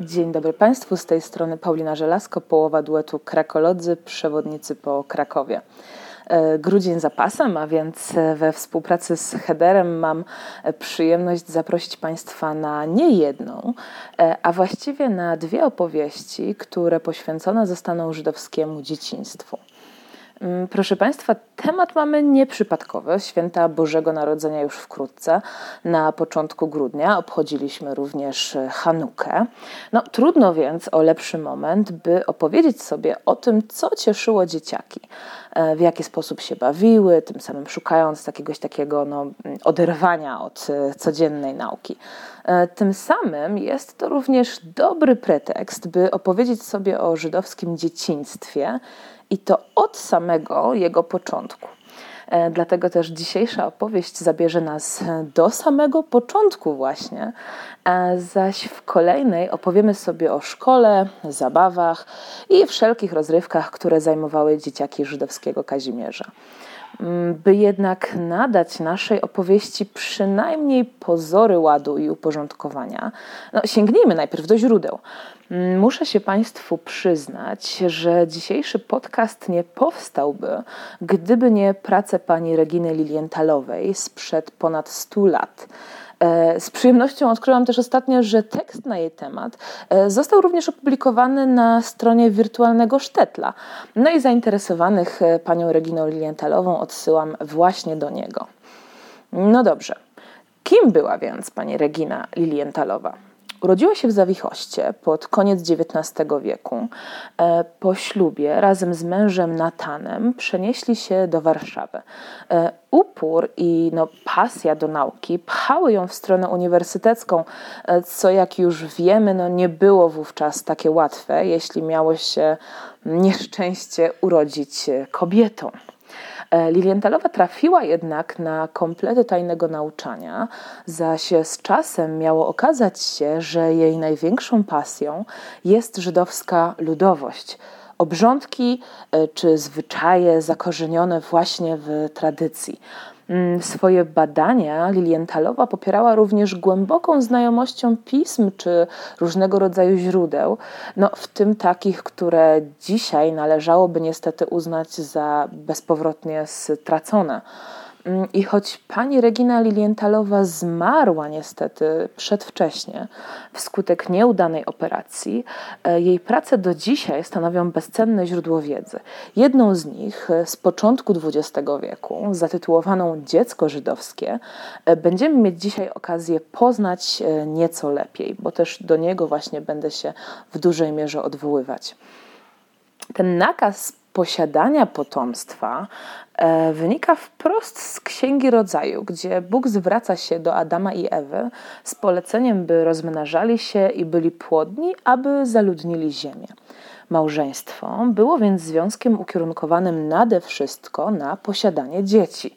Dzień dobry Państwu, z tej strony Paulina Żelazko, połowa duetu Krakolodzy, przewodnicy po Krakowie. E, grudzień za pasem, a więc we współpracy z Hederem mam przyjemność zaprosić Państwa na nie jedną, e, a właściwie na dwie opowieści, które poświęcone zostaną żydowskiemu dzieciństwu. Mm, proszę Państwa, temat mamy nieprzypadkowy. Święta Bożego Narodzenia już wkrótce. Na początku grudnia obchodziliśmy również Hanukę. No, trudno więc o lepszy moment, by opowiedzieć sobie o tym, co cieszyło dzieciaki, e, w jaki sposób się bawiły, tym samym szukając jakiegoś takiego no, oderwania od e, codziennej nauki. E, tym samym jest to również dobry pretekst, by opowiedzieć sobie o żydowskim dzieciństwie i to od samego jego początku. E, dlatego też dzisiejsza opowieść zabierze nas do samego początku, właśnie, e, zaś w kolejnej opowiemy sobie o szkole, zabawach i wszelkich rozrywkach, które zajmowały dzieciaki żydowskiego Kazimierza. Mm, by jednak nadać naszej opowieści przynajmniej pozory ładu i uporządkowania, no, sięgnijmy najpierw do źródeł. Mm, muszę się Państwu przyznać, że dzisiejszy podcast nie powstałby, gdyby nie prace pani Reginy Lilientalowej sprzed ponad 100 lat. E, z przyjemnością odkryłam też ostatnio, że tekst na jej temat e, został również opublikowany na stronie wirtualnego Sztetla. No i zainteresowanych e, panią Reginą Lilientalową odsyłam właśnie do niego. No dobrze. Kim była więc pani Regina Lilientalowa? Urodziła się w Zawichoście pod koniec XIX wieku. E, po ślubie razem z mężem Natanem przenieśli się do Warszawy. E, upór i no, pasja do nauki pchały ją w stronę uniwersytecką, e, co jak już wiemy, no, nie było wówczas takie łatwe, jeśli miało się nieszczęście urodzić kobietą. E, Lilientalowa trafiła jednak na komplety tajnego nauczania, zaś z czasem miało okazać się, że jej największą pasją jest żydowska ludowość obrządki e, czy zwyczaje zakorzenione właśnie w tradycji. Mm, swoje badania Lilientalowa popierała również głęboką znajomością pism czy różnego rodzaju źródeł, no, w tym takich, które dzisiaj należałoby niestety uznać za bezpowrotnie stracone. Mm, I choć pani Regina Lilientalowa zmarła niestety przedwcześnie wskutek nieudanej operacji, e, jej prace do dzisiaj stanowią bezcenne źródło wiedzy. Jedną z nich e, z początku XX wieku, zatytułowaną Dziecko żydowskie, e, będziemy mieć dzisiaj okazję poznać nieco lepiej, bo też do niego właśnie będę się w dużej mierze odwoływać. Ten nakaz posiadania potomstwa e, wynika wprost z Księgi Rodzaju, gdzie Bóg zwraca się do Adama i Ewy z poleceniem, by rozmnażali się i byli płodni, aby zaludnili ziemię. Małżeństwo było więc związkiem ukierunkowanym nade wszystko na posiadanie dzieci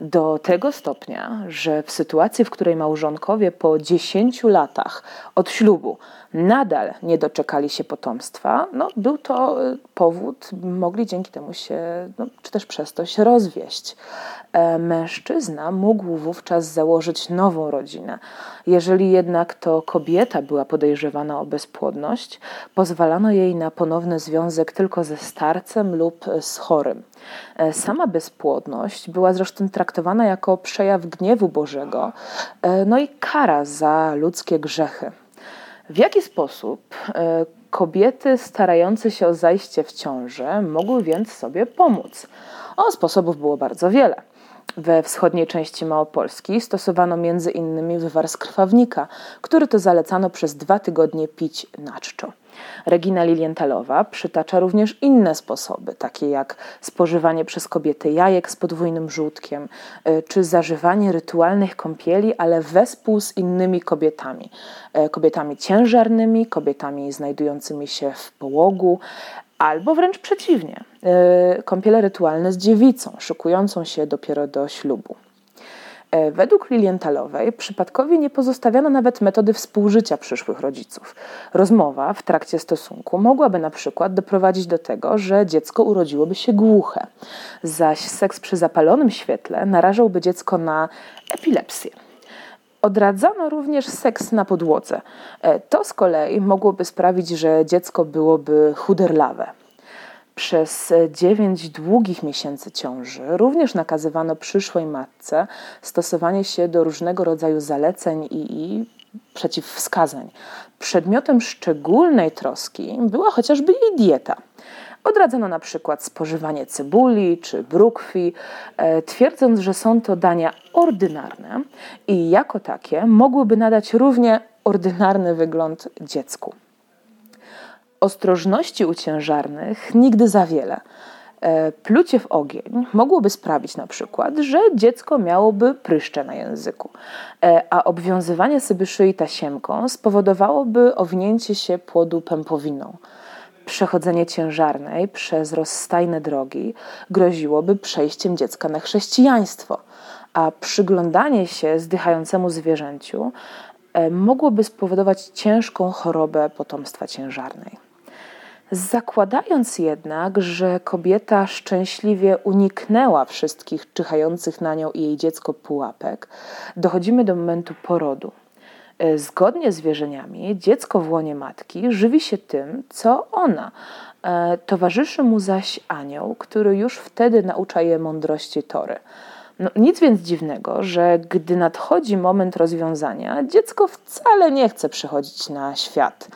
do tego stopnia, że w sytuacji, w której małżonkowie po 10 latach od ślubu nadal nie doczekali się potomstwa, no, był to y, powód, mogli dzięki temu się, no, czy też przez to się rozwieść. E, mężczyzna mógł wówczas założyć nową rodzinę. Jeżeli jednak to kobieta była podejrzewana o bezpłodność, pozwalano jej na ponowny związek tylko ze starcem lub z chorym. E, sama bezpłodność była zresztą traktowana jako przejaw gniewu Bożego, e, no i kara za ludzkie grzechy. W jaki sposób e, kobiety starające się o zajście w ciążę mogły więc sobie pomóc? O, sposobów było bardzo wiele. We wschodniej części Małopolski stosowano między innymi wywar z krwawnika, który to zalecano przez dwa tygodnie pić na czczo. Regina Lilientalowa przytacza również inne sposoby, takie jak spożywanie przez kobiety jajek z podwójnym żółtkiem, y, czy zażywanie rytualnych kąpieli, ale wespół z innymi kobietami. Y, kobietami ciężarnymi, kobietami znajdującymi się w połogu, albo wręcz przeciwnie, y, kąpiele rytualne z dziewicą, szykującą się dopiero do ślubu. E, według Lilientalowej przypadkowi nie pozostawiano nawet metody współżycia przyszłych rodziców. Rozmowa w trakcie stosunku mogłaby na przykład doprowadzić do tego, że dziecko urodziłoby się głuche, zaś seks przy zapalonym świetle narażałby dziecko na epilepsję. Odradzano również seks na podłodze. E, to z kolei mogłoby sprawić, że dziecko byłoby chuderlawe. Przez dziewięć długich miesięcy ciąży również nakazywano przyszłej matce stosowanie się do różnego rodzaju zaleceń i, i przeciwwskazań. Przedmiotem szczególnej troski była chociażby jej dieta. Odradzano na przykład spożywanie cebuli czy brukwi, e, twierdząc, że są to dania ordynarne i jako takie mogłyby nadać równie ordynarny wygląd dziecku. Ostrożności u ciężarnych nigdy za wiele. E, plucie w ogień mogłoby sprawić na przykład, że dziecko miałoby pryszcze na języku, e, a obwiązywanie sobie szyi tasiemką spowodowałoby owinięcie się płodu pępowiną. Przechodzenie ciężarnej przez rozstajne drogi groziłoby przejściem dziecka na chrześcijaństwo, a przyglądanie się zdychającemu zwierzęciu e, mogłoby spowodować ciężką chorobę potomstwa ciężarnej. Zakładając jednak, że kobieta szczęśliwie uniknęła wszystkich czyhających na nią i jej dziecko pułapek, dochodzimy do momentu porodu. E, zgodnie z wierzeniami, dziecko w łonie matki żywi się tym, co ona. E, towarzyszy mu zaś anioł, który już wtedy naucza je mądrości Tory. No, nic więc dziwnego, że gdy nadchodzi moment rozwiązania, dziecko wcale nie chce przychodzić na świat.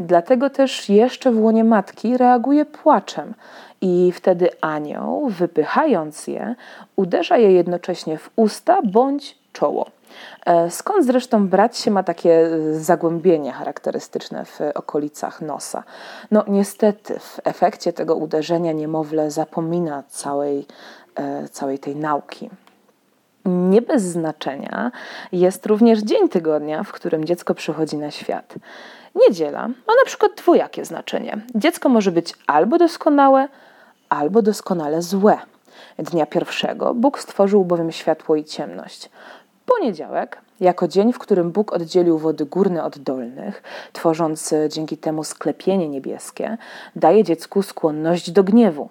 Dlatego też jeszcze w łonie matki reaguje płaczem i wtedy anioł, wypychając je, uderza je jednocześnie w usta bądź czoło. E, skąd zresztą brać się ma takie zagłębienie charakterystyczne w okolicach nosa? No niestety w efekcie tego uderzenia niemowlę zapomina całej, e, całej tej nauki. Nie bez znaczenia jest również dzień tygodnia, w którym dziecko przychodzi na świat. Niedziela ma na przykład dwojakie znaczenie. Dziecko może być albo doskonałe, albo doskonale złe. Dnia pierwszego Bóg stworzył bowiem światło i ciemność. Poniedziałek, jako dzień, w którym Bóg oddzielił wody górne od dolnych, tworząc e, dzięki temu sklepienie niebieskie, daje dziecku skłonność do gniewu.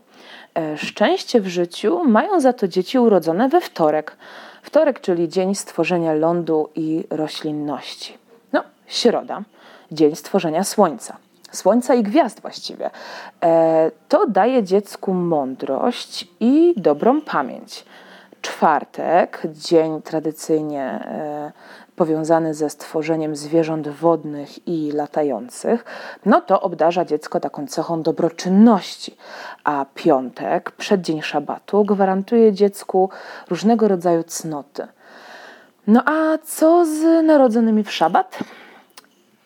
E, szczęście w życiu mają za to dzieci urodzone we wtorek. Wtorek, czyli dzień stworzenia lądu i roślinności. No, środa dzień stworzenia Słońca. Słońca i gwiazd właściwie. E, to daje dziecku mądrość i dobrą pamięć. Czwartek, dzień tradycyjnie e, powiązany ze stworzeniem zwierząt wodnych i latających, no to obdarza dziecko taką cechą dobroczynności. A piątek, przeddzień szabatu, gwarantuje dziecku różnego rodzaju cnoty. No a co z narodzonymi w szabat?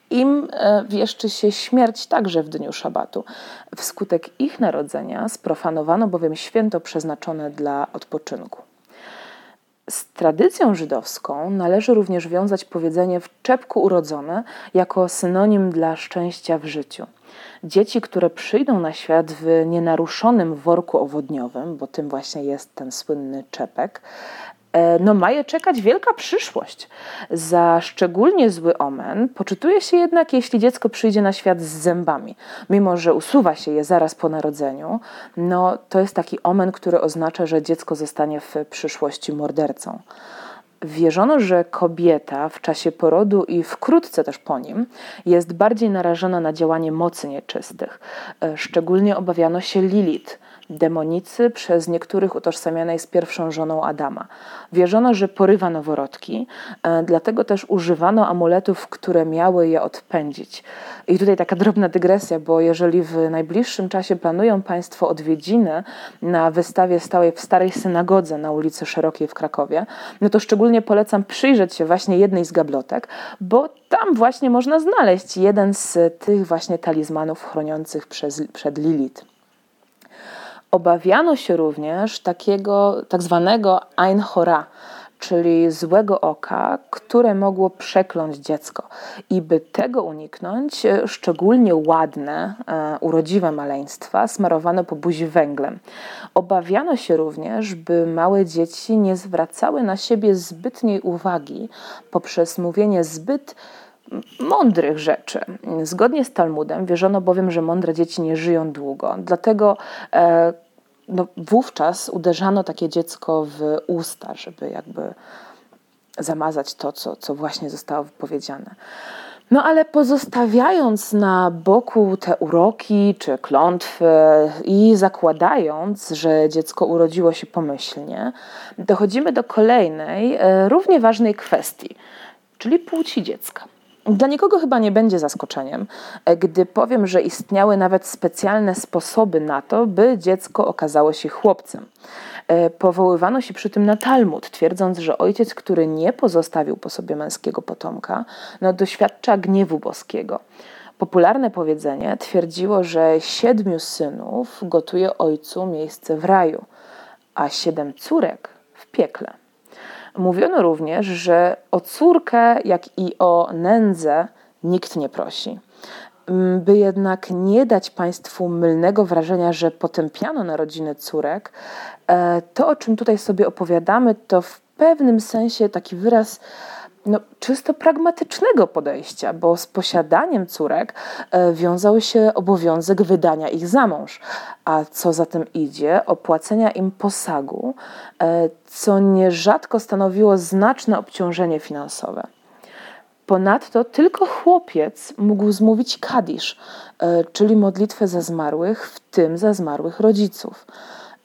Im e, wieszczy się śmierć także w dniu szabatu. Wskutek ich narodzenia sprofanowano bowiem święto przeznaczone dla odpoczynku. Z tradycją żydowską należy również wiązać powiedzenie w czepku urodzone jako synonim dla szczęścia w życiu. Dzieci, które przyjdą na świat w nienaruszonym worku owodniowym, bo tym właśnie jest ten słynny czepek, no ma je czekać wielka przyszłość. Za szczególnie zły omen poczytuje się jednak, jeśli dziecko przyjdzie na świat z zębami. Mimo, że usuwa się je zaraz po narodzeniu, no to jest taki omen, który oznacza, że dziecko zostanie w przyszłości mordercą. Wierzono, że kobieta w czasie porodu i wkrótce też po nim jest bardziej narażona na działanie mocy nieczystych. E, szczególnie obawiano się Lilith, demonicy przez niektórych utożsamianej z pierwszą żoną Adama. Wierzono, że porywa noworodki, e, dlatego też używano amuletów, które miały je odpędzić. I tutaj taka drobna dygresja, bo jeżeli w najbliższym czasie planują Państwo odwiedziny na wystawie stałej w Starej Synagodze na ulicy Szerokiej w Krakowie, no to szczególnie polecam przyjrzeć się właśnie jednej z gablotek, bo tam właśnie można znaleźć jeden z tych właśnie talizmanów chroniących przez, przed Lilith. Obawiano się również takiego tak zwanego Ein Hora, czyli złego oka, które mogło przekląć dziecko. I by tego uniknąć, e, szczególnie ładne, e, urodziwe maleństwa smarowano po buzi węglem. Obawiano się również, by małe dzieci nie zwracały na siebie zbytniej uwagi poprzez mówienie zbyt mądrych rzeczy. Zgodnie z Talmudem wierzono bowiem, że mądre dzieci nie żyją długo. Dlatego e, no, wówczas uderzano takie dziecko w usta, żeby jakby zamazać to, co, co właśnie zostało wypowiedziane. No ale pozostawiając na boku te uroki czy klątwy i zakładając, że dziecko urodziło się pomyślnie, dochodzimy do kolejnej, e, równie ważnej kwestii, czyli płci dziecka. Dla nikogo chyba nie będzie zaskoczeniem, e, gdy powiem, że istniały nawet specjalne sposoby na to, by dziecko okazało się chłopcem. E, powoływano się przy tym na Talmud, twierdząc, że ojciec, który nie pozostawił po sobie męskiego potomka, no, doświadcza gniewu boskiego. Popularne powiedzenie twierdziło, że siedmiu synów gotuje ojcu miejsce w raju, a siedem córek w piekle. Mówiono również, że o córkę, jak i o nędzę nikt nie prosi. Mm, by jednak nie dać Państwu mylnego wrażenia, że potępiano narodziny córek, e, to o czym tutaj sobie opowiadamy, to w pewnym sensie taki wyraz no, czysto pragmatycznego podejścia, bo z posiadaniem córek e, wiązał się obowiązek wydania ich za mąż, a co za tym idzie, opłacenia im posagu, e, co nierzadko stanowiło znaczne obciążenie finansowe. Ponadto tylko chłopiec mógł zmówić kadisz, e, czyli modlitwę za zmarłych, w tym za zmarłych rodziców.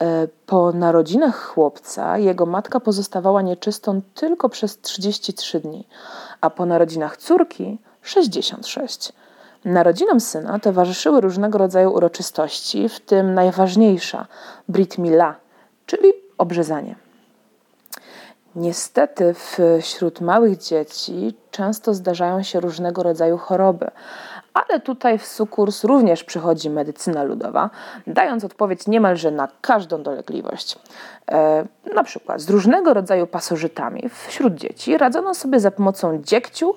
E, po narodzinach chłopca jego matka pozostawała nieczystą tylko przez 33 dni, a po narodzinach córki 66. Narodzinom syna towarzyszyły różnego rodzaju uroczystości, w tym najważniejsza Brit Mila, czyli obrzezanie. Niestety wśród małych dzieci często zdarzają się różnego rodzaju choroby, ale tutaj w sukurs również przychodzi medycyna ludowa, dając odpowiedź niemalże na każdą dolegliwość. E, na przykład z różnego rodzaju pasożytami wśród dzieci radzono sobie za pomocą dziegciu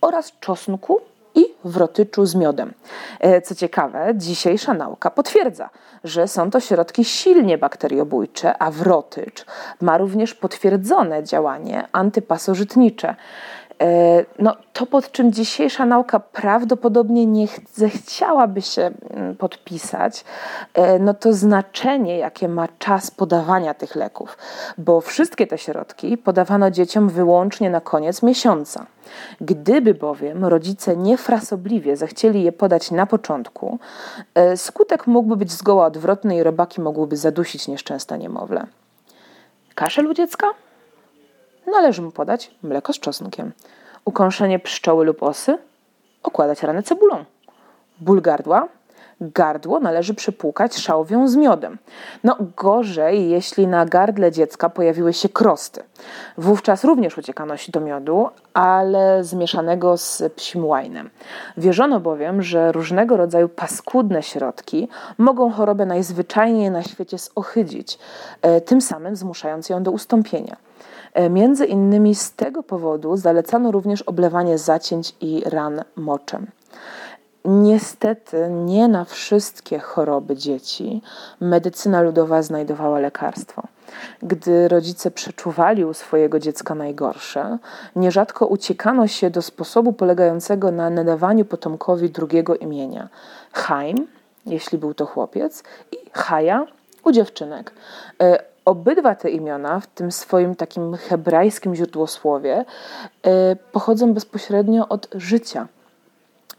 oraz czosnku i wrotyczu z miodem. E, co ciekawe, dzisiejsza nauka potwierdza, że są to środki silnie bakteriobójcze, a wrotycz ma również potwierdzone działanie antypasożytnicze. E, no, to, pod czym dzisiejsza nauka prawdopodobnie nie zechciałaby się mm, podpisać, e, no to znaczenie, jakie ma czas podawania tych leków, bo wszystkie te środki podawano dzieciom wyłącznie na koniec miesiąca. Gdyby bowiem rodzice niefrasobliwie zechcieli je podać na początku, e, skutek mógłby być zgoła odwrotny i robaki mogłyby zadusić nieszczęsne niemowlę. Kaszel u dziecka? Należy mu podać mleko z czosnkiem. Ukąszenie pszczoły lub osy? Okładać ranę cebulą. Ból gardła? Gardło należy przypłukać szałwią z miodem. No gorzej, jeśli na gardle dziecka pojawiły się krosty. Wówczas również uciekano się do miodu, ale zmieszanego z psim łajnem. Wierzono bowiem, że różnego rodzaju paskudne środki mogą chorobę najzwyczajniej na świecie zohydzić, e, tym samym zmuszając ją do ustąpienia. E, między innymi z tego powodu zalecano również oblewanie zacięć i ran moczem. Niestety nie na wszystkie choroby dzieci medycyna ludowa znajdowała lekarstwo. Gdy rodzice przeczuwali u swojego dziecka najgorsze, nierzadko uciekano się do sposobu polegającego na nadawaniu potomkowi drugiego imienia. Chaim, jeśli był to chłopiec, i Chaja u dziewczynek. Obydwa te imiona w tym swoim takim hebrajskim źródłosłowie e, pochodzą bezpośrednio od życia.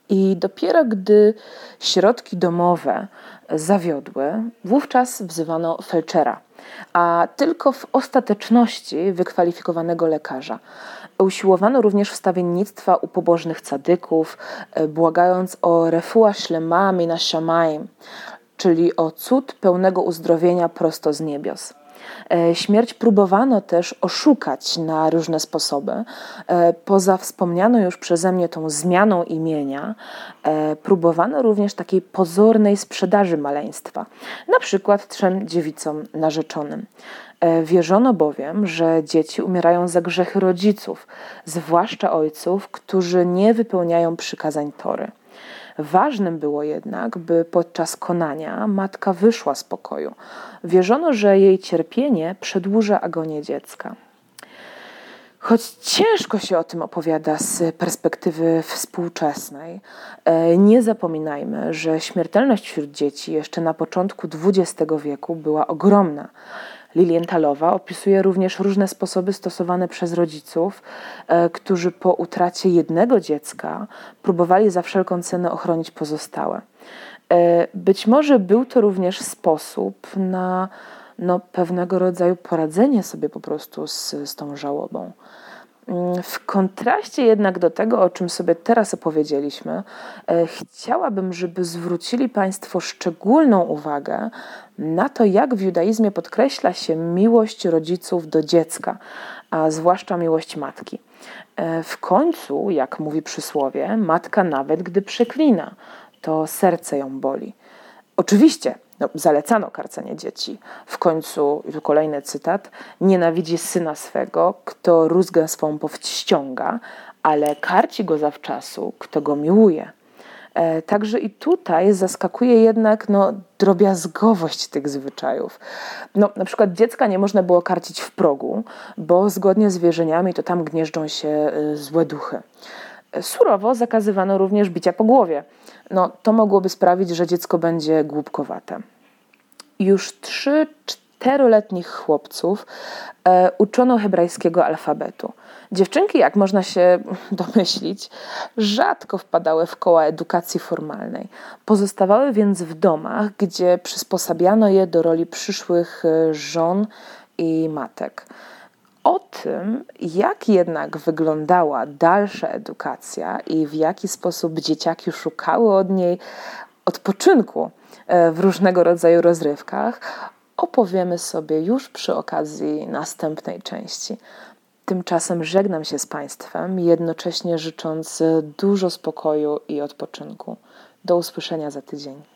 I dopiero gdy środki domowe zawiodły, wówczas wzywano felczera, a tylko w ostateczności wykwalifikowanego lekarza. Usiłowano również wstawiennictwa u pobożnych cadyków, e, błagając o refuah szlema mina shamaim, czyli o cud pełnego uzdrowienia prosto z niebios. E, śmierć próbowano też oszukać na różne sposoby. E, poza wspomnianą już przeze mnie tą zmianą imienia, e, próbowano również takiej pozornej sprzedaży maleństwa, na przykład trzem dziewicom narzeczonym. Wierzono bowiem, że dzieci umierają za grzechy rodziców, zwłaszcza ojców, którzy nie wypełniają przykazań Tory. Ważnym było jednak, by podczas konania matka wyszła z pokoju. Wierzono, że jej cierpienie przedłuża agonię dziecka. Choć ciężko się o tym opowiada z perspektywy współczesnej, e, nie zapominajmy, że śmiertelność wśród dzieci jeszcze na początku XX wieku była ogromna. Lilientalowa opisuje również różne sposoby stosowane przez rodziców, e, którzy po utracie jednego dziecka próbowali za wszelką cenę ochronić pozostałe. E, być może był to również sposób na no, pewnego rodzaju poradzenie sobie po prostu z, z tą żałobą. Mm, w kontraście jednak do tego, o czym sobie teraz opowiedzieliśmy, e, chciałabym, żeby zwrócili Państwo szczególną uwagę na to, jak w judaizmie podkreśla się miłość rodziców do dziecka, a zwłaszcza miłość matki. E, w końcu, jak mówi przysłowie, matka nawet gdy przeklina, to serce ją boli. Oczywiście no, zalecano karcenie dzieci. W tu kolejny cytat, nienawidzi syna swego, kto rózgę swą powściąga, ale karci go zawczasu, kto go miłuje. E, także i tutaj zaskakuje jednak no, drobiazgowość tych zwyczajów. No, na przykład dziecka nie można było karcić w progu, bo zgodnie z wierzeniami to tam gnieżdżą się y, złe duchy. Surowo zakazywano również bicia po głowie. No, to mogłoby sprawić, że dziecko będzie głupkowate. Już trzy, czteroletnich chłopców e, uczono hebrajskiego alfabetu. Dziewczynki, jak można się domyślić, rzadko wpadały w koła edukacji formalnej. Pozostawały więc w domach, gdzie przysposabiano je do roli przyszłych e, żon i matek. O tym, jak jednak wyglądała dalsza edukacja i w jaki sposób dzieciaki szukały od niej odpoczynku w różnego rodzaju rozrywkach, opowiemy sobie już przy okazji następnej części. Tymczasem żegnam się z Państwem, jednocześnie życząc dużo spokoju i odpoczynku. Do usłyszenia za tydzień.